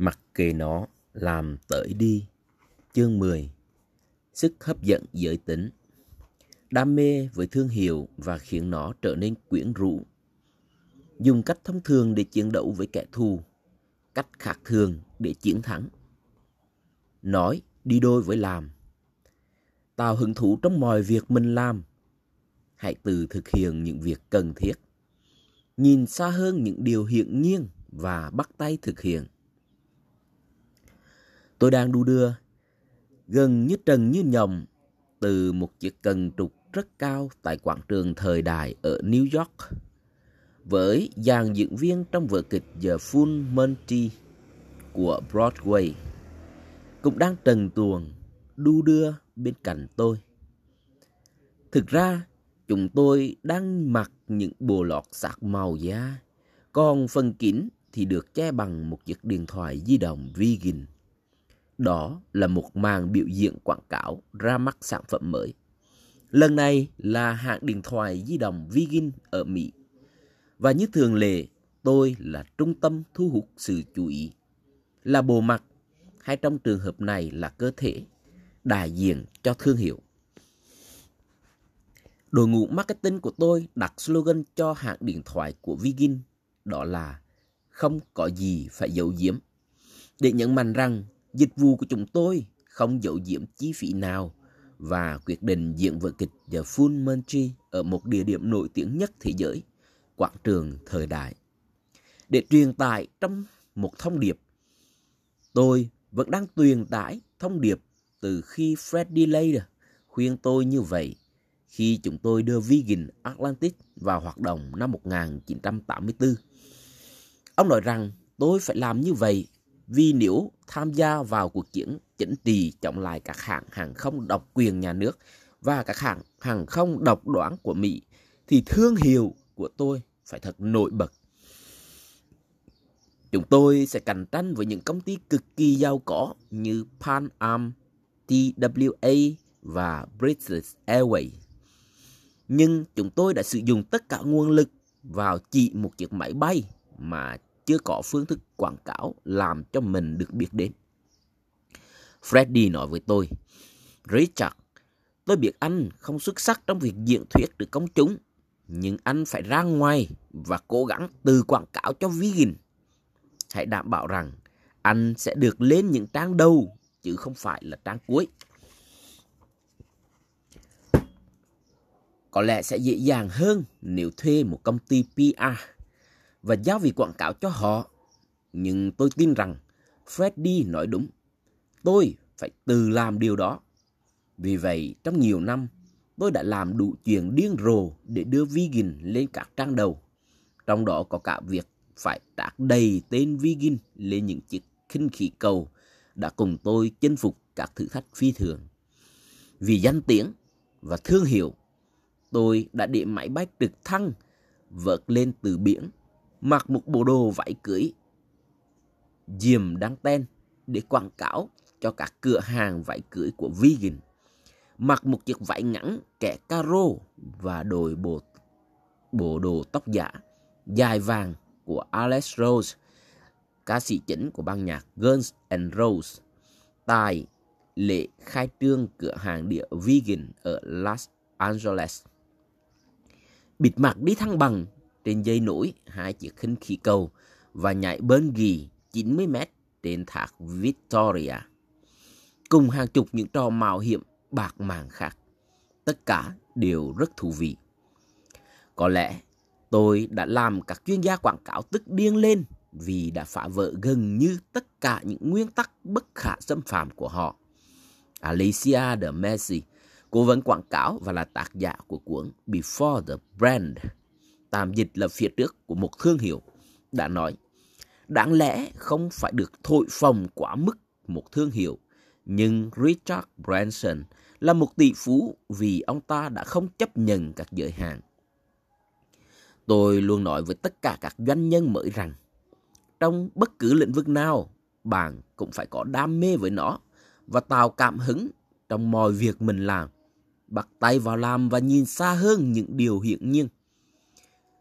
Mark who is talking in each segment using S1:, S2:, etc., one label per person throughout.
S1: Mặc kệ nó làm tới đi. Chương 10 Sức hấp dẫn giới tính Đam mê với thương hiệu và khiến nó trở nên quyến rũ. Dùng cách thông thường để chiến đấu với kẻ thù, cách khác thường để chiến thắng. Nói đi đôi với làm. Tạo hứng thú trong mọi việc mình làm. Hãy tự thực hiện những việc cần thiết. Nhìn xa hơn những điều hiển nhiên và bắt tay thực hiện. Tôi đang đu đưa, gần như trần như nhộng, từ một chiếc cần trục rất cao tại quảng trường thời đại ở New York. Với dàn diễn viên trong vở kịch The Full Monty của Broadway cũng đang trần tuồng đu đưa bên cạnh tôi. Thực ra, chúng tôi đang mặc những bộ lọt sạc màu da, còn phần kín thì được che bằng một chiếc điện thoại di động vegan. Đó là một màn biểu diễn quảng cáo ra mắt sản phẩm mới. Lần này là hãng điện thoại di động Vigin ở Mỹ. Và như thường lệ, tôi là trung tâm thu hút sự chú ý. Là bộ mặt, hay trong trường hợp này là cơ thể, đại diện cho thương hiệu. Đội ngũ marketing của tôi đặt slogan cho hãng điện thoại của Vigin đó là không có gì phải giấu giếm. Để nhấn mạnh rằng dịch vụ của chúng tôi không giấu giếm chi phí nào và quyết định diễn vở kịch The Full Monty ở một địa điểm nổi tiếng nhất thế giới, quảng trường thời đại. Để truyền tải trong một thông điệp, tôi vẫn đang truyền tải thông điệp từ khi Freddie Lader khuyên tôi như vậy khi chúng tôi đưa Vegan Atlantic vào hoạt động năm 1984. Ông nói rằng tôi phải làm như vậy vì nếu tham gia vào cuộc chiến chính trị chống lại các hãng hàng không độc quyền nhà nước và các hãng hàng không độc đoán của Mỹ thì thương hiệu của tôi phải thật nổi bật. Chúng tôi sẽ cạnh tranh với những công ty cực kỳ giàu có như Pan Am, TWA và British Airways. Nhưng chúng tôi đã sử dụng tất cả nguồn lực vào chỉ một chiếc máy bay mà chưa có phương thức quảng cáo làm cho mình được biết đến. Freddy nói với tôi, Richard, tôi biết anh không xuất sắc trong việc diễn thuyết được công chúng, nhưng anh phải ra ngoài và cố gắng từ quảng cáo cho vegan. Hãy đảm bảo rằng anh sẽ được lên những trang đầu chứ không phải là trang cuối. Có lẽ sẽ dễ dàng hơn nếu thuê một công ty PR và giao việc quảng cáo cho họ. Nhưng tôi tin rằng Freddy nói đúng. Tôi phải tự làm điều đó. Vì vậy, trong nhiều năm, tôi đã làm đủ chuyện điên rồ để đưa vegan lên các trang đầu. Trong đó có cả việc phải trạc đầy tên vegan lên những chiếc khinh khí cầu đã cùng tôi chinh phục các thử thách phi thường. Vì danh tiếng và thương hiệu, tôi đã để máy bay trực thăng vượt lên từ biển mặc một bộ đồ vải cưới diềm đăng ten để quảng cáo cho các cửa hàng vải cưới của vegan. Mặc một chiếc vải ngắn kẻ caro và đội bộ, bộ đồ tóc giả dài vàng của Alex Rose, ca sĩ chính của ban nhạc Guns N' Roses, tại lễ khai trương cửa hàng địa vegan ở Los Angeles. Bịt mặt đi thăng bằng trên dây nổi hai chiếc khinh khí cầu và nhảy bến ghi 90 mét trên thác Victoria. Cùng hàng chục những trò mạo hiểm bạc màng khác. Tất cả đều rất thú vị. Có lẽ tôi đã làm các chuyên gia quảng cáo tức điên lên vì đã phá vỡ gần như tất cả những nguyên tắc bất khả xâm phạm của họ. Alicia de Messi, cố vấn quảng cáo và là tác giả của cuốn Before the Brand tạm dịch là phía trước của một thương hiệu, đã nói, đáng lẽ không phải được thổi phồng quá mức một thương hiệu, nhưng Richard Branson là một tỷ phú vì ông ta đã không chấp nhận các giới hạn. Tôi luôn nói với tất cả các doanh nhân mới rằng, trong bất cứ lĩnh vực nào, bạn cũng phải có đam mê với nó và tạo cảm hứng trong mọi việc mình làm. Bắt tay vào làm và nhìn xa hơn những điều hiển nhiên.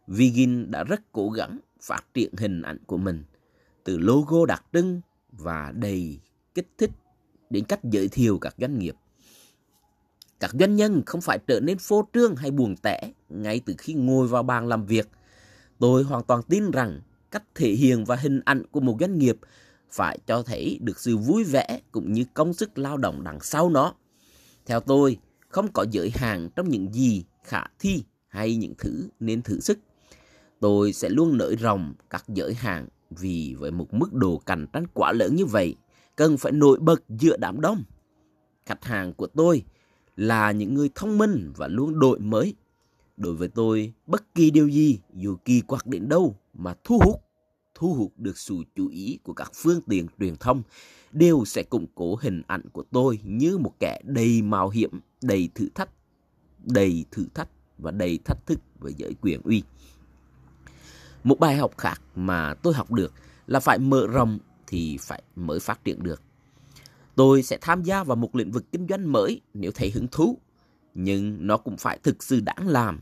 S1: Vigin đã rất cố gắng phát triển hình ảnh của mình từ logo đặc trưng và đầy kích thích đến cách giới thiệu các doanh nghiệp. Các doanh nhân không phải trở nên phô trương hay buồn tẻ ngay từ khi ngồi vào bàn làm việc. Tôi hoàn toàn tin rằng cách thể hiện và hình ảnh của một doanh nghiệp phải cho thấy được sự vui vẻ cũng như công sức lao động đằng sau nó. Theo tôi, không có giới hạn trong những gì khả thi hay những thứ nên thử sức. Tôi sẽ luôn nới rộng các giới hạn vì với một mức độ cạnh tranh quá lớn như vậy, cần phải nổi bật giữa đám đông. Khách hàng của tôi là những người thông minh và luôn đổi mới. Đối với tôi, bất kỳ điều gì, dù kỳ quặc đến đâu mà thu hút, thu hút được sự chú ý của các phương tiện truyền thông, đều sẽ củng cố hình ảnh của tôi như một kẻ đầy mạo hiểm, đầy thử thách, đầy thử thách và đầy thách thức với giới quyền uy. Một bài học khác mà tôi học được là phải mở rộng thì phải mới phát triển được. Tôi sẽ tham gia vào một lĩnh vực kinh doanh mới nếu thấy hứng thú, nhưng nó cũng phải thực sự đáng làm.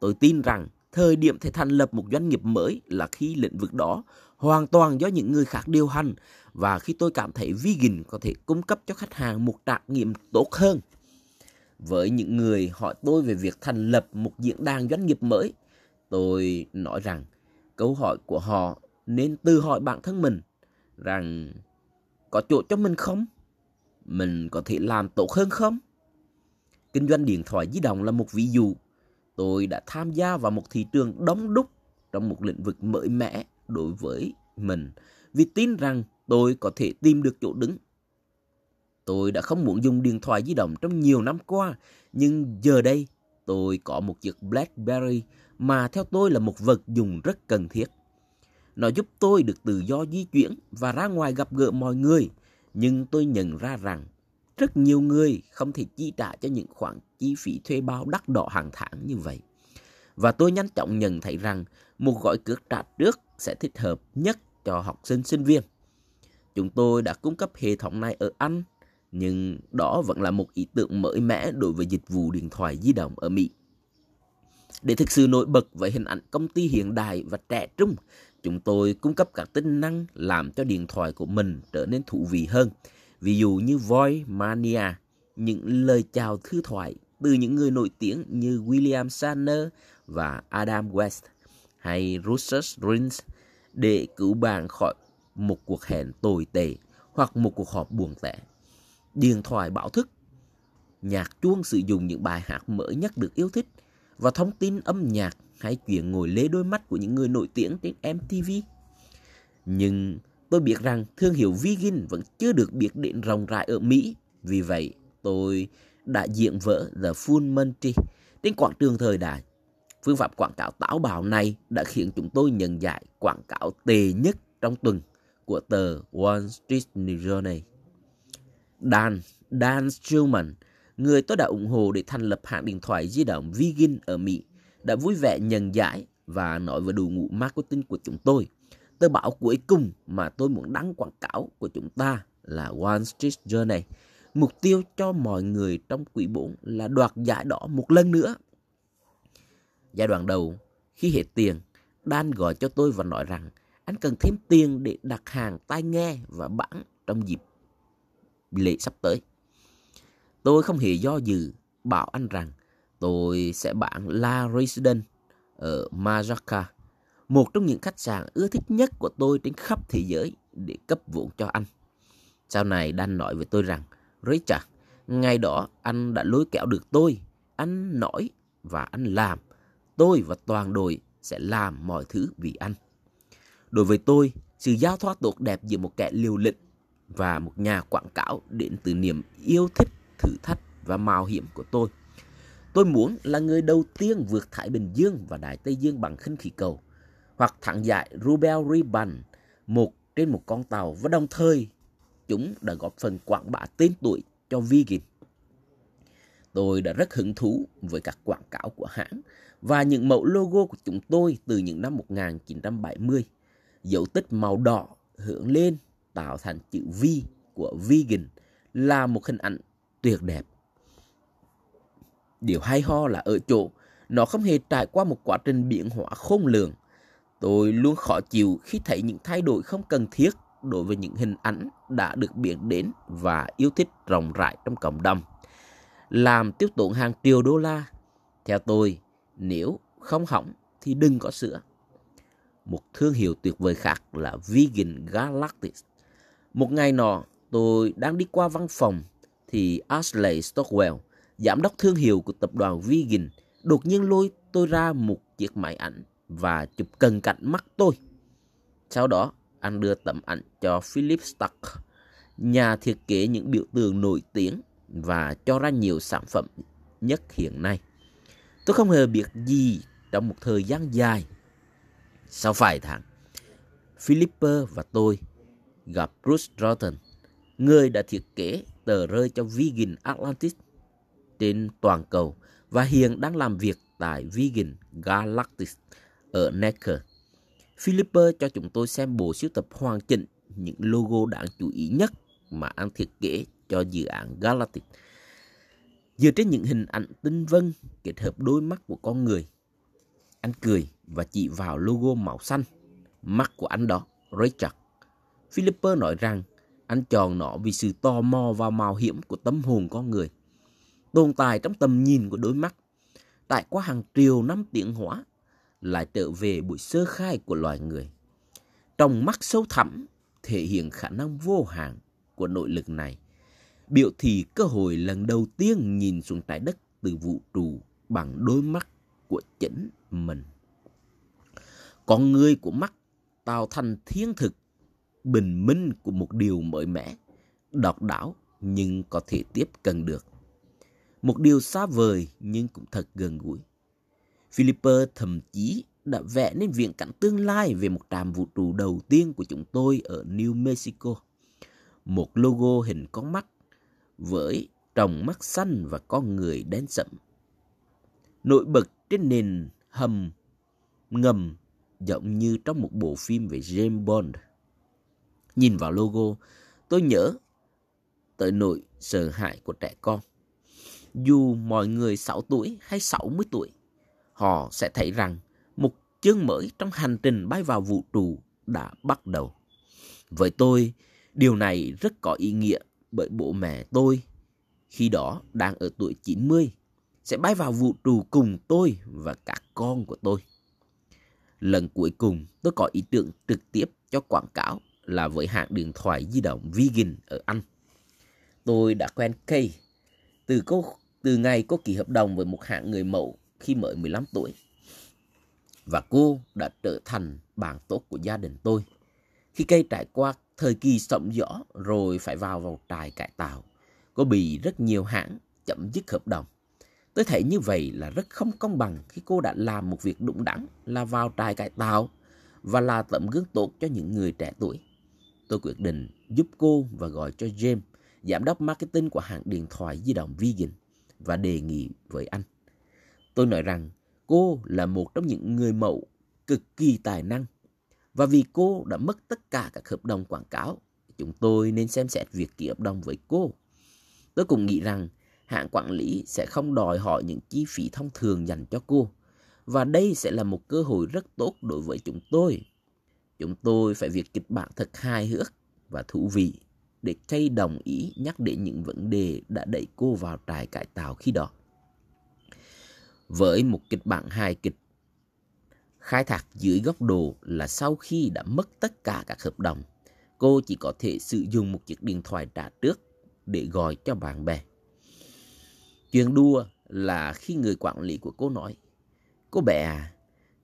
S1: Tôi tin rằng thời điểm thể thành lập một doanh nghiệp mới là khi lĩnh vực đó hoàn toàn do những người khác điều hành và khi tôi cảm thấy vegan có thể cung cấp cho khách hàng một trải nghiệm tốt hơn. Với những người hỏi tôi về việc thành lập một diễn đàn doanh nghiệp mới, tôi nói rằng câu hỏi của họ nên tự hỏi bản thân mình rằng có chỗ cho mình không? Mình có thể làm tốt hơn không? Kinh doanh điện thoại di động là một ví dụ. Tôi đã tham gia vào một thị trường đóng đúc trong một lĩnh vực mới mẻ đối với mình vì tin rằng tôi có thể tìm được chỗ đứng. Tôi đã không muốn dùng điện thoại di động trong nhiều năm qua, nhưng giờ đây tôi có một chiếc BlackBerry mà theo tôi là một vật dùng rất cần thiết. Nó giúp tôi được tự do di chuyển và ra ngoài gặp gỡ mọi người, nhưng tôi nhận ra rằng rất nhiều người không thể chi trả cho những khoản chi phí thuê bao đắt đỏ hàng tháng như vậy. Và tôi nhanh chóng nhận thấy rằng một gói cước trả trước sẽ thích hợp nhất cho học sinh sinh viên. Chúng tôi đã cung cấp hệ thống này ở Anh, nhưng đó vẫn là một ý tưởng mới mẻ đối với dịch vụ điện thoại di động ở Mỹ. Để thực sự nổi bật với hình ảnh công ty hiện đại và trẻ trung, chúng tôi cung cấp các tính năng làm cho điện thoại của mình trở nên thú vị hơn. Ví dụ như Voice Mania, những lời chào thư thoại từ những người nổi tiếng như William Shatner và Adam West hay Russell Rins để cứu bạn khỏi một cuộc hẹn tồi tệ hoặc một cuộc họp buồn tẻ. Điện thoại báo thức, nhạc chuông sử dụng những bài hát mới nhất được yêu thích và thông tin âm nhạc hay chuyện ngồi lê đôi mắt của những người nổi tiếng trên MTV. Nhưng tôi biết rằng thương hiệu vegan vẫn chưa được biết đến rộng rãi ở Mỹ. Vì vậy, tôi đã diện vỡ The Full Monty trên quảng trường thời đại. Phương pháp quảng cáo táo bạo này đã khiến chúng tôi nhận giải quảng cáo tệ nhất trong tuần của tờ Wall Street Journal. Dan, Dan Schumann, người tôi đã ủng hộ để thành lập hãng điện thoại di động Vigin ở Mỹ, đã vui vẻ nhận giải và nói về đội ngũ marketing của chúng tôi. Tờ báo cuối cùng mà tôi muốn đăng quảng cáo của chúng ta là Wall Street Journal. Mục tiêu cho mọi người trong quỹ 4 là đoạt giải đỏ một lần nữa. Giai đoạn đầu, khi hết tiền, Dan gọi cho tôi và nói rằng anh cần thêm tiền để đặt hàng tai nghe và bản trong dịp lễ sắp tới. Tôi không hề do dự bảo anh rằng tôi sẽ bạn La Residence ở Majorca, một trong những khách sạn ưa thích nhất của tôi trên khắp thế giới để cấp vốn cho anh. Sau này Dan nói với tôi rằng, Richard, ngày đó anh đã lôi kéo được tôi, anh nói và anh làm. Tôi và toàn đội sẽ làm mọi thứ vì anh. Đối với tôi, sự giao thoa tốt đẹp giữa một kẻ liều lĩnh và một nhà quảng cáo đến từ niềm yêu thích, thử thách và mạo hiểm của tôi. Tôi muốn là người đầu tiên vượt Thái Bình Dương và Đại Tây Dương bằng khinh khí cầu, hoặc thẳng giải Rubel Ribbon, một trên một con tàu và đồng thời chúng đã góp phần quảng bá tên tuổi cho Vigin. Tôi đã rất hứng thú với các quảng cáo của hãng và những mẫu logo của chúng tôi từ những năm 1970. Dấu tích màu đỏ hướng lên tạo thành chữ V của vegan là một hình ảnh tuyệt đẹp. Điều hay ho là ở chỗ nó không hề trải qua một quá trình biến hóa khôn lường. Tôi luôn khó chịu khi thấy những thay đổi không cần thiết đối với những hình ảnh đã được biến đến và yêu thích rộng rãi trong cộng đồng. Làm tiêu tốn hàng triệu đô la. Theo tôi, nếu không hỏng thì đừng có sữa. Một thương hiệu tuyệt vời khác là Vegan Galactic. Một ngày nọ, tôi đang đi qua văn phòng thì Ashley Stockwell, giám đốc thương hiệu của tập đoàn Vegan, đột nhiên lôi tôi ra một chiếc máy ảnh và chụp cận cảnh mắt tôi. Sau đó, anh đưa tấm ảnh cho Philip Stark, nhà thiết kế những biểu tượng nổi tiếng và cho ra nhiều sản phẩm nhất hiện nay. Tôi không hề biết gì trong một thời gian dài. Sau vài tháng, Philipper và tôi gặp Bruce Rotten, người đã thiết kế tờ rơi cho Vegan Atlantic trên toàn cầu và hiện đang làm việc tại Vegan Galactic ở Necker. Philipper cho chúng tôi xem bộ sưu tập hoàn chỉnh những logo đáng chú ý nhất mà anh thiết kế cho dự án Galactic. Dựa trên những hình ảnh tinh vân kết hợp đôi mắt của con người, anh cười và chỉ vào logo màu xanh, mắt của anh đó, Richard. Philipper nói rằng anh chọn nó vì sự tò mò và mạo hiểm của tâm hồn con người, tồn tại trong tầm nhìn của đôi mắt. Trải qua hàng triệu năm tiến hóa, lại trở về buổi sơ khai của loài người. Trong mắt sâu thẳm thể hiện khả năng vô hạn của nội lực này, biểu thị cơ hội lần đầu tiên nhìn xuống trái đất từ vũ trụ bằng đôi mắt của chính mình. Con người của mắt tạo thành thiên thực, bình minh của một điều mới mẻ, độc đáo nhưng có thể tiếp cận được. Một điều xa vời nhưng cũng thật gần gũi. Philipper thậm chí đã vẽ nên viễn cảnh tương lai về một trạm vũ trụ đầu tiên của chúng tôi ở New Mexico. Một logo hình con mắt với tròng mắt xanh và con người đen sẫm. Nổi bật trên nền hầm ngầm giống như trong một bộ phim về James Bond. Nhìn vào logo, tôi nhớ tới nỗi sợ hãi của trẻ con. Dù mọi người 6 tuổi hay 60 tuổi, họ sẽ thấy rằng một chương mới trong hành trình bay vào vũ trụ đã bắt đầu. Với tôi, điều này rất có ý nghĩa bởi bố mẹ tôi khi đó đang ở tuổi 90 sẽ bay vào vũ trụ cùng tôi và các con của tôi. Lần cuối cùng tôi có ý tưởng trực tiếp cho quảng cáo là với hãng điện thoại di động Vigin ở Anh. Tôi đã quen Kay từ cô từ ngày cô ký hợp đồng với một hãng người mẫu khi mới 15 tuổi. Và cô đã trở thành bạn tốt của gia đình tôi. Khi cây trải qua thời kỳ sóng gió rồi phải vào vào trại cải tạo, cô bị rất nhiều hãng chậm dứt hợp đồng. Tôi thấy như vậy là rất không công bằng khi cô đã làm một việc đúng đắn là vào trại cải tạo và là tấm gương tốt cho những người trẻ tuổi. Tôi quyết định giúp cô và gọi cho James, giám đốc marketing của hãng điện thoại di động Vegan và đề nghị với anh. Tôi nói rằng cô là một trong những người mẫu cực kỳ tài năng. Và vì cô đã mất tất cả các hợp đồng quảng cáo, chúng tôi nên xem xét việc ký hợp đồng với cô. Tôi cũng nghĩ rằng hãng quản lý sẽ không đòi hỏi những chi phí thông thường dành cho cô. Và đây sẽ là một cơ hội rất tốt đối với chúng tôi. Chúng tôi phải viết kịch bản thật hài hước và thú vị để Kay đồng ý nhắc đến những vấn đề đã đẩy cô vào trại cải tạo khi đó với một kịch bản hài kịch. Khai thác dưới góc độ là sau khi đã mất tất cả các hợp đồng, cô chỉ có thể sử dụng một chiếc điện thoại trả trước để gọi cho bạn bè. Chuyện đua là khi người quản lý của cô nói, Cô bé à,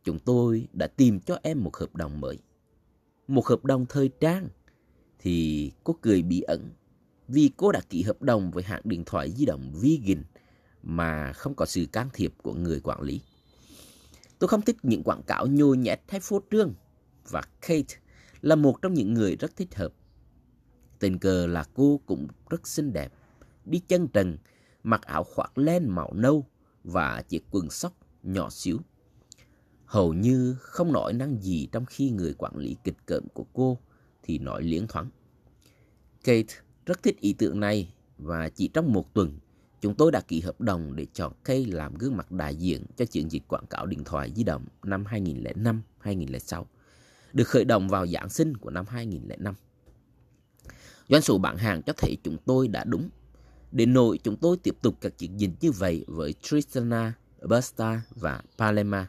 S1: chúng tôi đã tìm cho em một hợp đồng mới. Một hợp đồng thời trang. Thì cô cười bí ẩn vì cô đã ký hợp đồng với hãng điện thoại di động Vegan mà không có sự can thiệp của người quản lý. Tôi không thích những quảng cáo nhồi nhét hay phô trương và Kate là một trong những người rất thích hợp. Tình cờ là cô cũng rất xinh đẹp, đi chân trần, mặc áo khoác len màu nâu và chiếc quần sóc nhỏ xíu. Hầu như không nói năng gì trong khi người quản lý kịch cợm của cô thì nói liếng thoáng. Kate rất thích ý tưởng này và chỉ trong một tuần Chúng tôi đã ký hợp đồng để chọn Kay làm gương mặt đại diện cho chiến dịch quảng cáo điện thoại di động năm 2005-2006, được khởi động vào Giáng sinh của năm 2005. Doanh số bán hàng cho thấy chúng tôi đã đúng. Đến nỗi chúng tôi tiếp tục các chiến dịch như vậy với Tristana, Busta và Palema.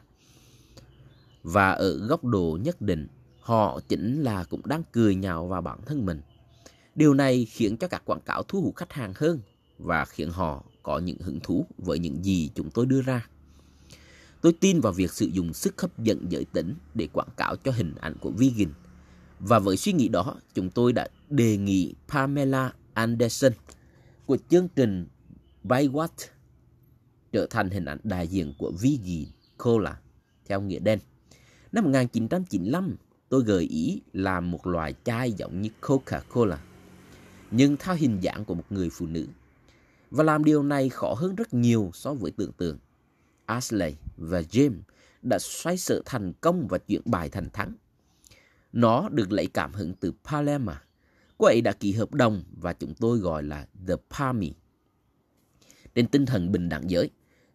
S1: Và ở góc độ nhất định, họ chính là cũng đang cười nhạo vào bản thân mình. Điều này khiến cho các quảng cáo thu hút khách hàng hơn và khiến họ có những hứng thú với những gì chúng tôi đưa ra. Tôi tin vào việc sử dụng sức hấp dẫn giới tính để quảng cáo cho hình ảnh của vegan. Và với suy nghĩ đó, chúng tôi đã đề nghị Pamela Anderson của chương trình By What trở thành hình ảnh đại diện của vegan cola theo nghĩa đen. Năm 1995, tôi gợi ý làm một loại chai giống như Coca-Cola, nhưng theo hình dạng của một người phụ nữ. Và làm điều này khó hơn rất nhiều so với tưởng tượng. Ashley và James đã xoay sở thành công và chuyển bài thành thắng. Nó được lấy cảm hứng từ Palema. Cô ấy đã ký hợp đồng và chúng tôi gọi là The Palmy. Trên tinh thần bình đẳng giới,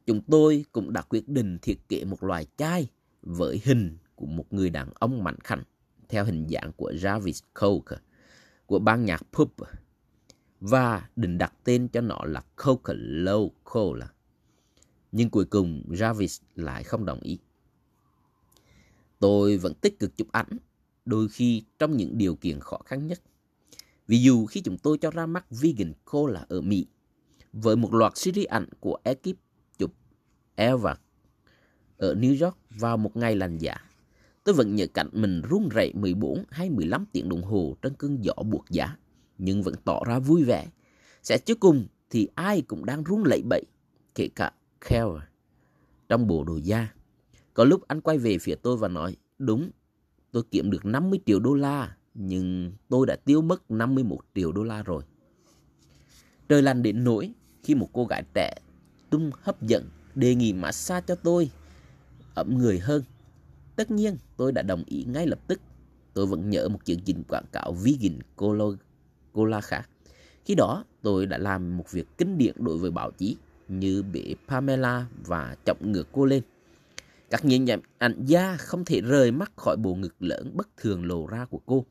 S1: chúng tôi cũng đã quyết định thiết kế một loài chai với hình của một người đàn ông mạnh khảnh theo hình dạng của Jarvis Coke của ban nhạc Pop và định đặt tên cho nó là Coca Low Cola. Nhưng cuối cùng Jarvis lại không đồng ý. Tôi vẫn tích cực chụp ảnh, đôi khi trong những điều kiện khó khăn nhất. Ví dụ khi chúng tôi cho ra mắt Vegan Cola ở Mỹ, với một loạt series ảnh của ekip chụp Eva ở New York vào một ngày lành giả. Tôi vẫn nhớ cảnh mình run rẩy 14 hay 15 tiếng đồng hồ trên cơn gió buộc giá, nhưng vẫn tỏ ra vui vẻ. Sẽ chứ cùng thì ai cũng đang run lẩy bẩy, kể cả Kel trong bộ đồ da. Có lúc anh quay về phía tôi và nói, đúng, tôi kiếm được 50 triệu đô la, nhưng tôi đã tiêu mất 51 triệu đô la rồi. Trời lành đến nỗi khi một cô gái trẻ tung hấp dẫn đề nghị massage cho tôi ẩm người hơn. Tất nhiên tôi đã đồng ý ngay lập tức. Tôi vẫn nhớ một chương trình quảng cáo vegan cola, cola khác. Khi đó tôi đã làm một việc kinh điển đối với báo chí như bể Pamela và trọng ngược cô lên. Các nhìn nhận ảnh gia không thể rời mắt khỏi bộ ngực lớn bất thường lộ ra của cô.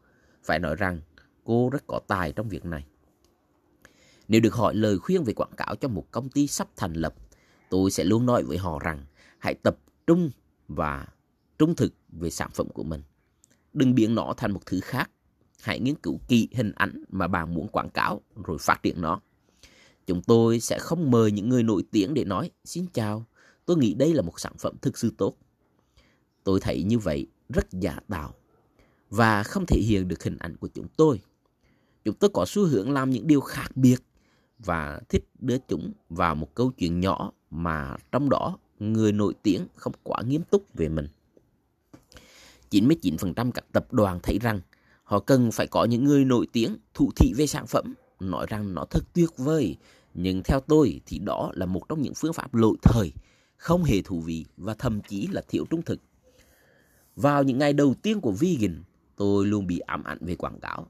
S1: Phải nói rằng cô rất có tài trong việc này. Nếu được hỏi lời khuyên về quảng cáo cho một công ty sắp thành lập, tôi sẽ luôn nói với họ rằng hãy tập trung và trung thực về sản phẩm của mình. Đừng biến nó thành một thứ khác. Hãy nghiên cứu kỹ hình ảnh mà bạn muốn quảng cáo rồi phát triển nó. Chúng tôi sẽ không mời những người nổi tiếng để nói Xin chào, tôi nghĩ đây là một sản phẩm thực sự tốt. Tôi thấy như vậy rất giả tạo và không thể hiện được hình ảnh của chúng tôi. Chúng tôi có xu hướng làm những điều khác biệt và thích đưa chúng vào một câu chuyện nhỏ mà trong đó người nổi tiếng không quá nghiêm túc về mình. 99% các tập đoàn thấy rằng họ cần phải có những người nổi tiếng thụ thị về sản phẩm, nói rằng nó thật tuyệt vời. Nhưng theo tôi thì đó là một trong những phương pháp lỗi thời, không hề thú vị và thậm chí là thiếu trung thực. Vào những ngày đầu tiên của vegan, tôi luôn bị ám ảnh về quảng cáo.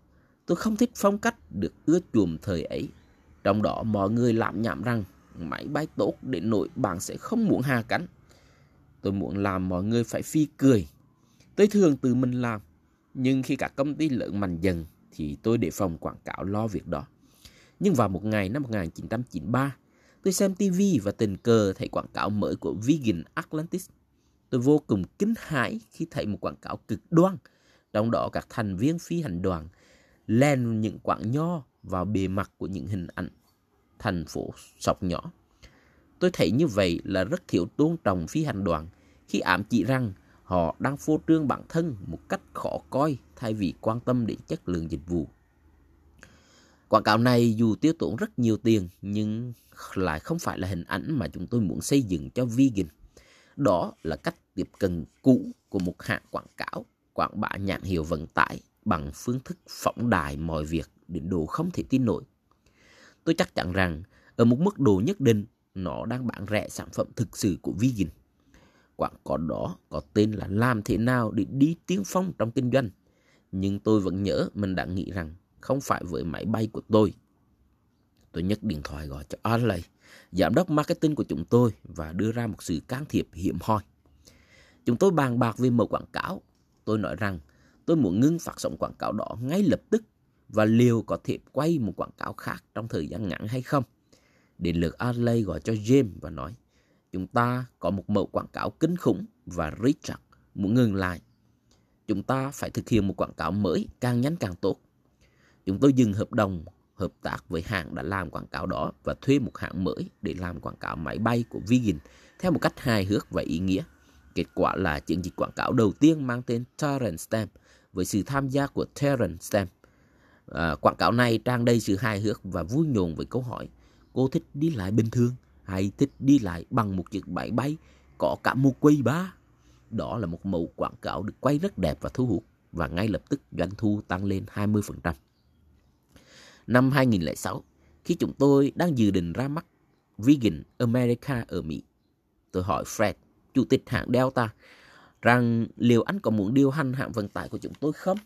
S1: Tôi không thích phong cách được ưa chuộng thời ấy. Trong đó mọi người làm nhảm rằng máy bay tốt đến nỗi bạn sẽ không muốn hạ cánh. Tôi muốn làm mọi người phải phi cười. Tôi thường tự mình làm. Nhưng khi các công ty lớn mạnh dần thì tôi để phòng quảng cáo lo việc đó. Nhưng vào một ngày năm 1993, tôi xem TV và tình cờ thấy quảng cáo mới của Vegan Atlantis. Tôi vô cùng kinh hãi khi thấy một quảng cáo cực đoan, trong đó các thành viên phi hành đoàn len những quảng nho vào bề mặt của những hình ảnh thành phố sọc nhỏ. Tôi thấy như vậy là rất thiếu tôn trọng phi hành đoàn khi ám chỉ rằng họ đang phô trương bản thân một cách khó coi thay vì quan tâm đến chất lượng dịch vụ. Quảng cáo này dù tiêu tốn rất nhiều tiền nhưng lại không phải là hình ảnh mà chúng tôi muốn xây dựng cho vegan. Đó là cách tiếp cận cũ của một hãng quảng cáo, quảng bá nhãn hiệu vận tải bằng phương thức phỏng đài mọi việc đến độ không thể tin nổi. Tôi chắc chắn rằng ở một mức độ nhất định nó đang bán rẻ sản phẩm thực sự của vegan. Quảng cáo đó có tên là làm thế nào để đi tiên phong trong kinh doanh. Nhưng tôi vẫn nhớ mình đã nghĩ rằng không phải với máy bay của tôi. Tôi nhấc điện thoại gọi cho Arley, giám đốc marketing của chúng tôi và đưa ra một sự can thiệp hiểm hoi. Chúng tôi bàn bạc về mở quảng cáo. Tôi nói rằng tôi muốn ngưng phát sóng quảng cáo đó ngay lập tức và liệu có thể quay một quảng cáo khác trong thời gian ngắn hay không. Đến lượt Adley gọi cho James và nói, chúng ta có một mẫu quảng cáo kinh khủng và Richard muốn ngừng lại. Chúng ta phải thực hiện một quảng cáo mới càng nhanh càng tốt. Chúng tôi dừng hợp đồng hợp tác với hãng đã làm quảng cáo đó và thuê một hãng mới để làm quảng cáo máy bay của Vigin theo một cách hài hước và ý nghĩa. Kết quả là chiến dịch quảng cáo đầu tiên mang tên Terrence Stamp với sự tham gia của Terrence Stamp. À, quảng cáo này trang đầy sự hài hước và vui nhộn với câu hỏi cô thích đi lại bình thường hay thích đi lại bằng một chiếc máy bay có cả một quầy ba. Đó là một mẫu quảng cáo được quay rất đẹp và thu hút và ngay lập tức doanh thu tăng lên 20%. Năm 2006, khi chúng tôi đang dự định ra mắt Vegan America ở Mỹ, tôi hỏi Fred, chủ tịch hãng Delta, rằng liệu anh có muốn điều hành hãng vận tải của chúng tôi không?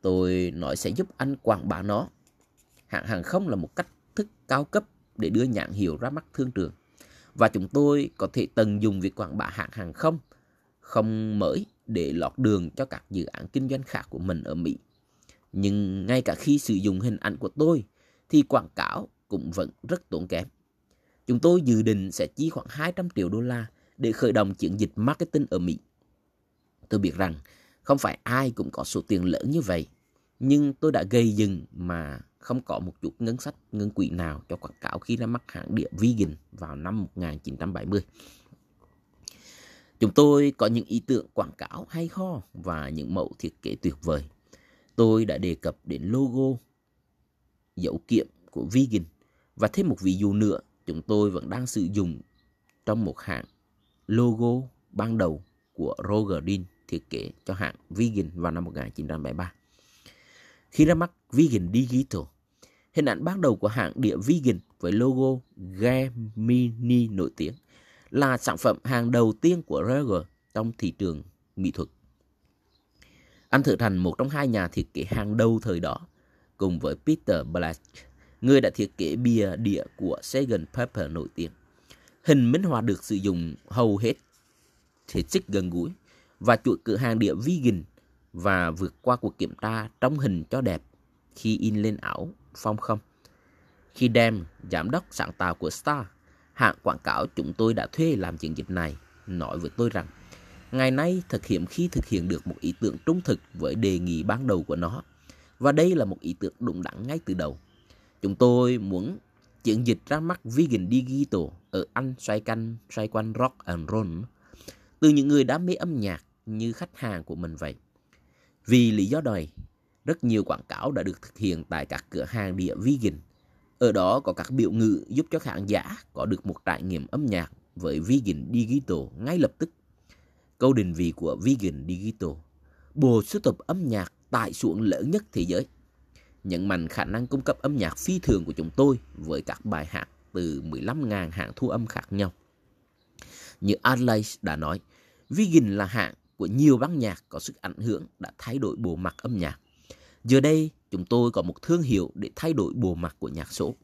S1: Tôi nói sẽ giúp anh quảng bá nó. Hãng hàng không là một cách thức cao cấp để đưa nhãn hiệu ra mắt thương trường. Và chúng tôi có thể tận dụng việc quảng bá hãng hàng không không mới để lọt đường cho các dự án kinh doanh khác của mình ở Mỹ. Nhưng ngay cả khi sử dụng hình ảnh của tôi thì quảng cáo cũng vẫn rất tốn kém. Chúng tôi dự định sẽ chi khoảng 200 triệu đô la để khởi động chiến dịch marketing ở Mỹ. Tôi biết rằng không phải ai cũng có số tiền lớn như vậy, nhưng tôi đã gây dừng mà không có một chút ngân sách ngân quỹ nào cho quảng cáo khi ra mắt hãng địa vegan vào năm 1970. Chúng tôi có những ý tưởng quảng cáo hay ho và những mẫu thiết kế tuyệt vời. Tôi đã đề cập đến logo dấu kiệm của vegan và thêm một ví dụ nữa, chúng tôi vẫn đang sử dụng trong một hãng logo ban đầu của Roger Dean thiết kế cho hãng Vegan vào năm 1973. Khi ra mắt Vegan Digital, hình ảnh ban đầu của hãng địa Vegan với logo Gemini nổi tiếng là sản phẩm hàng đầu tiên của Roger trong thị trường mỹ thuật. Anh trở thành một trong hai nhà thiết kế hàng đầu thời đó, cùng với Peter Black, người đã thiết kế bìa địa của Sagan Pepper nổi tiếng. Hình minh họa được sử dụng hầu hết hết sức gần gũi và chuỗi cửa hàng địa vegan và vượt qua cuộc kiểm tra trong hình cho đẹp khi in lên ảo phong không. Khi đem giám đốc sáng tạo của Star, hãng quảng cáo chúng tôi đã thuê làm chiến dịch này, nói với tôi rằng ngày nay thực hiện khi thực hiện được một ý tưởng trung thực với đề nghị ban đầu của nó. Và đây là một ý tưởng đúng đắn ngay từ đầu. Chúng tôi muốn chiến dịch ra mắt Vegan Digital ở Anh xoay canh, xoay quanh rock and roll từ những người đam mê âm nhạc như khách hàng của mình vậy. Vì lý do đời rất nhiều quảng cáo đã được thực hiện tại các cửa hàng địa vegan. Ở đó có các biểu ngữ giúp cho khán giả có được một trải nghiệm âm nhạc với Vegan Digital ngay lập tức. Câu định vị của Vegan Digital, bộ sưu tập âm nhạc tại xuống lớn nhất thế giới. Nhận mạnh khả năng cung cấp âm nhạc phi thường của chúng tôi với các bài hát từ 15.000 hãng thu âm khác nhau. Như Adlai đã nói, Vegan là hạng của nhiều ban nhạc có sức ảnh hưởng đã thay đổi bộ mặt âm nhạc. Giờ đây, chúng tôi có một thương hiệu để thay đổi bộ mặt của nhạc số.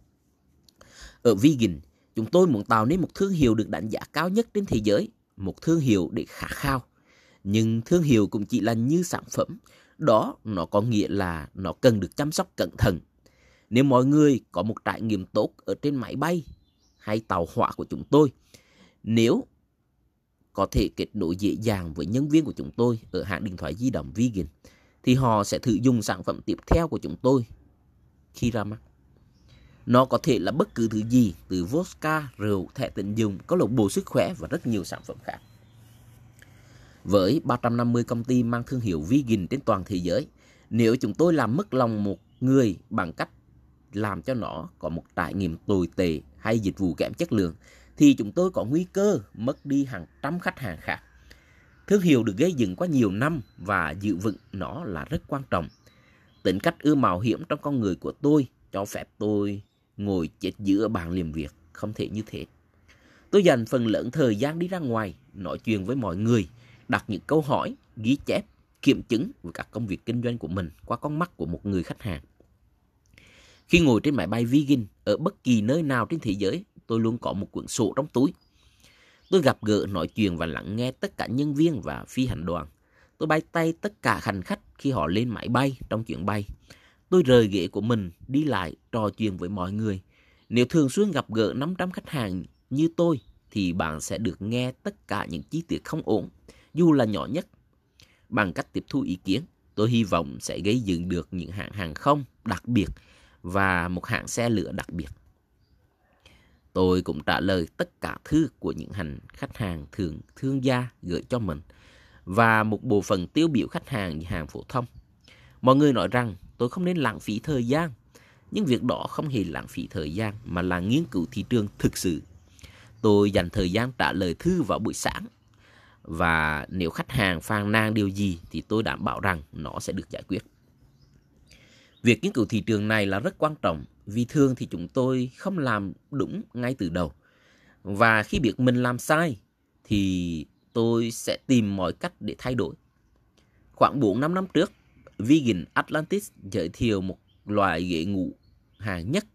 S1: Ở Vegan, chúng tôi muốn tạo nên một thương hiệu được đánh giá cao nhất trên thế giới, một thương hiệu để khả khao. Nhưng thương hiệu cũng chỉ là như sản phẩm, đó nó có nghĩa là nó cần được chăm sóc cẩn thận. Nếu mọi người có một trải nghiệm tốt ở trên máy bay hay tàu hỏa của chúng tôi, nếu có thể kết nối dễ dàng với nhân viên của chúng tôi ở hãng điện thoại di động Vegan, thì họ sẽ thử dùng sản phẩm tiếp theo của chúng tôi khi ra mắt. Nó có thể là bất cứ thứ gì từ vodka, rượu, thẻ tình dùng, có lộc bộ sức khỏe và rất nhiều sản phẩm khác. Với 350 công ty mang thương hiệu vegan trên toàn thế giới, nếu chúng tôi làm mất lòng một người bằng cách làm cho nó có một trải nghiệm tồi tệ hay dịch vụ kém chất lượng thì chúng tôi có nguy cơ mất đi hàng trăm khách hàng khác. Thương hiệu được gây dựng qua nhiều năm và giữ vững nó là rất quan trọng. Tính cách ưa mạo hiểm trong con người của tôi cho phép tôi ngồi chết giữa bàn làm việc, không thể như thế. Tôi dành phần lớn thời gian đi ra ngoài, nói chuyện với mọi người, đặt những câu hỏi, ghi chép, kiểm chứng về các công việc kinh doanh của mình qua con mắt của một người khách hàng. Khi ngồi trên máy bay Virgin ở bất kỳ nơi nào trên thế giới, tôi luôn có một quyển sổ trong túi. Tôi gặp gỡ, nói chuyện và lắng nghe tất cả nhân viên và phi hành đoàn. Tôi bay tay tất cả hành khách khi họ lên máy bay trong chuyến bay. tôi rời ghế của mình đi lại trò chuyện với mọi người. Nếu thường xuyên gặp gỡ 500 khách hàng như tôi thì bạn sẽ được nghe tất cả những chi tiết không ổn, dù là nhỏ nhất. Bằng cách tiếp thu ý kiến, tôi hy vọng sẽ gây dựng được những hãng hàng không đặc biệt và một hãng xe lửa đặc biệt. Tôi cũng trả lời tất cả thư của những hành khách hàng thường thương gia gửi cho mình và một bộ phận tiêu biểu khách hàng như hàng phổ thông. Mọi người nói rằng tôi không nên lãng phí thời gian, nhưng việc đó không hề lãng phí thời gian mà là nghiên cứu thị trường thực sự. Tôi dành thời gian trả lời thư vào buổi sáng và nếu khách hàng phàn nàn điều gì thì tôi đảm bảo rằng nó sẽ được giải quyết. Việc nghiên cứu thị trường này là rất quan trọng vì thường thì chúng tôi không làm đúng ngay từ đầu. Và khi biết mình làm sai thì tôi sẽ tìm mọi cách để thay đổi. Khoảng 4-5 năm trước, Vegan Atlantis giới thiệu một loại ghế ngủ hàng nhất.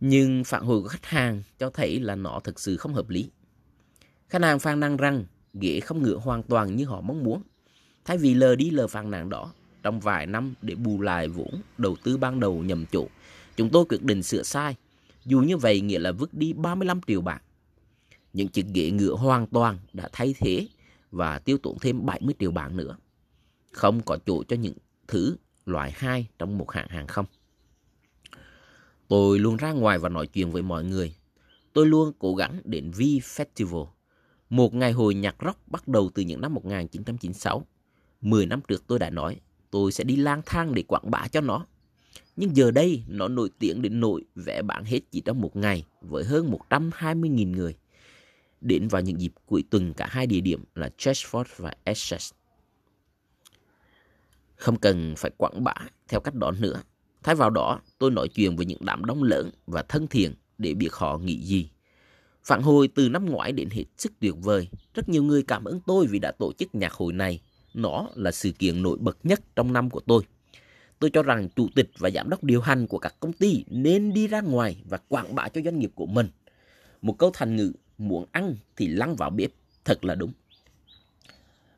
S1: Nhưng phản hồi của khách hàng cho thấy là nó thực sự không hợp lý. Khách hàng phàn nàn rằng ghế không ngựa hoàn toàn như họ mong muốn. Thay vì lờ đi lờ phàn nàn đó, trong vài năm để bù lại vốn đầu tư ban đầu nhầm chỗ, chúng tôi quyết định sửa sai. Dù như vậy nghĩa là vứt đi 35 triệu bạc. Những chiếc ghế ngựa hoàn toàn đã thay thế và tiêu tốn thêm 70 triệu bạc nữa. Không có chỗ cho những thứ loại 2 trong một hãng hàng không. Tôi luôn ra ngoài và nói chuyện với mọi người. Tôi luôn cố gắng đến V Festival, một ngày hội nhạc rock bắt đầu từ những năm 1996. 10 năm trước tôi đã nói tôi sẽ đi lang thang để quảng bá cho nó. Nhưng giờ đây nó nổi tiếng đến nỗi vẽ bán hết chỉ trong một ngày với hơn 120.000 người. Đến vào những dịp cuối tuần cả hai địa điểm là Cheshford và Essex. Không cần phải quảng bá theo cách đó nữa. Thay vào đó, tôi nói chuyện với những đám đông lớn và thân thiện để biết họ nghĩ gì. Phản hồi từ năm ngoái đến hết sức tuyệt vời. Rất nhiều người cảm ơn tôi vì đã tổ chức nhạc hội này nó là sự kiện nổi bật nhất trong năm của tôi. Tôi cho rằng chủ tịch và giám đốc điều hành của các công ty nên đi ra ngoài và quảng bá cho doanh nghiệp của mình. Một câu thành ngữ, muốn ăn thì lăn vào bếp, thật là đúng.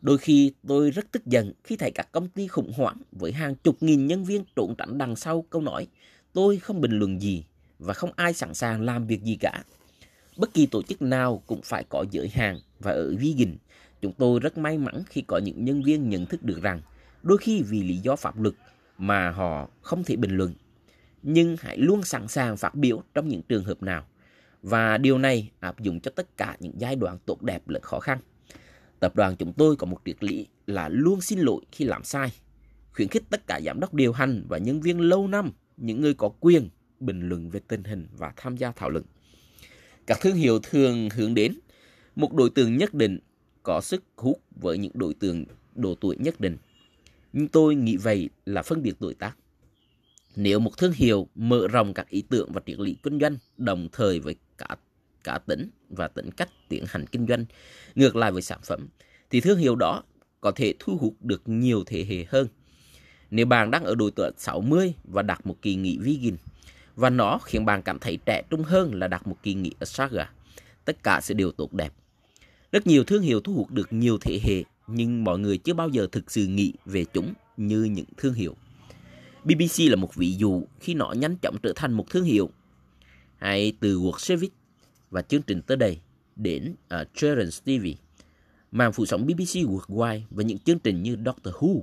S1: Đôi khi tôi rất tức giận khi thấy các công ty khủng hoảng với hàng chục nghìn nhân viên trộn tránh đằng sau câu nói tôi không bình luận gì và không ai sẵn sàng làm việc gì cả. Bất kỳ tổ chức nào cũng phải có giới hạn và ở vegan Chúng tôi rất may mắn khi có những nhân viên nhận thức được rằng đôi khi vì lý do pháp luật mà họ không thể bình luận. Nhưng hãy luôn sẵn sàng phát biểu trong những trường hợp nào. Và điều này áp dụng cho tất cả những giai đoạn tốt đẹp lẫn khó khăn. Tập đoàn chúng tôi có một triết lý là luôn xin lỗi khi làm sai. Khuyến khích tất cả giám đốc điều hành và nhân viên lâu năm, những người có quyền bình luận về tình hình và tham gia thảo luận. Các thương hiệu thường hướng đến một đối tượng nhất định có sức hút với những đối tượng độ tuổi nhất định. Nhưng tôi nghĩ vậy là phân biệt tuổi tác. Nếu một thương hiệu mở rộng các ý tưởng và triết lý kinh doanh đồng thời với cả cả tỉnh và tính cách tiến hành kinh doanh ngược lại với sản phẩm thì thương hiệu đó có thể thu hút được nhiều thế hệ hơn. Nếu bạn đang ở độ tuổi 60 và đặt một kỳ nghỉ vegan và nó khiến bạn cảm thấy trẻ trung hơn là đặt một kỳ nghỉ ở Saga, tất cả sẽ đều tốt đẹp. Rất nhiều thương hiệu thu hút được nhiều thế hệ, nhưng mọi người chưa bao giờ thực sự nghĩ về chúng như những thương hiệu. BBC là một ví dụ khi nó nhanh chóng trở thành một thương hiệu. Hay từ World Service và chương trình tới đây đến uh, Children's TV, màn phụ sóng BBC Worldwide và những chương trình như Doctor Who.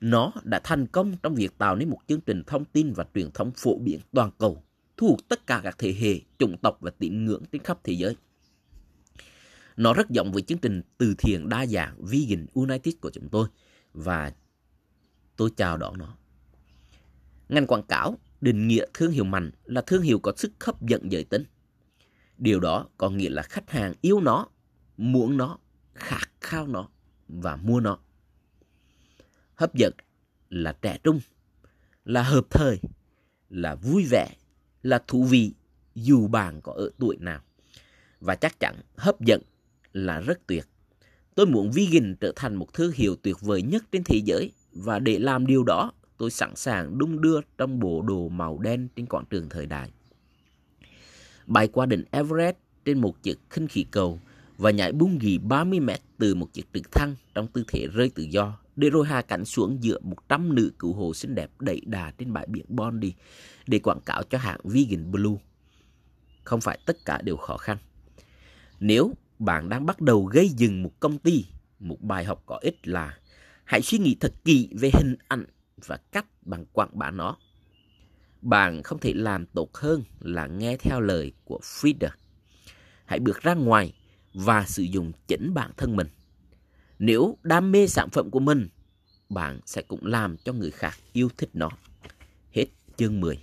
S1: Nó đã thành công trong việc tạo nên một chương trình thông tin và truyền thông phổ biến toàn cầu, thu hút tất cả các thế hệ, chủng tộc và tín ngưỡng trên khắp thế giới. Nó rất giống với chương trình từ thiện đa dạng Vegan United của chúng tôi và tôi chào đón nó. Ngành quảng cáo định nghĩa thương hiệu mạnh là thương hiệu có sức hấp dẫn giới tính. Điều đó có nghĩa là khách hàng yêu nó, muốn nó, khát khao nó và mua nó. Hấp dẫn là trẻ trung, là hợp thời, là vui vẻ, là thú vị dù bạn có ở tuổi nào. Và chắc chắn hấp dẫn là rất tuyệt. Tôi muốn vegan trở thành một thương hiệu tuyệt vời nhất trên thế giới và để làm điều đó, tôi sẵn sàng đung đưa trong bộ đồ màu đen trên quảng trường thời đại. Bay qua đỉnh Everest trên một chiếc khinh khí cầu và nhảy bung ghi 30 mét từ một chiếc trực thăng trong tư thế rơi tự do để rồi hạ cánh xuống giữa 100 nữ cứu hộ xinh đẹp đẩy đà trên bãi biển Bondi để quảng cáo cho hãng Vegan Blue. Không phải tất cả đều khó khăn. Nếu bạn đang bắt đầu gây dừng một công ty, một bài học có ích là hãy suy nghĩ thật kỹ về hình ảnh và cách bạn quảng bá nó. Bạn không thể làm tốt hơn là nghe theo lời của Frieda. Hãy bước ra ngoài và sử dụng chính bản thân mình. Nếu đam mê sản phẩm của mình, bạn sẽ cũng làm cho người khác yêu thích nó. Hết chương 10.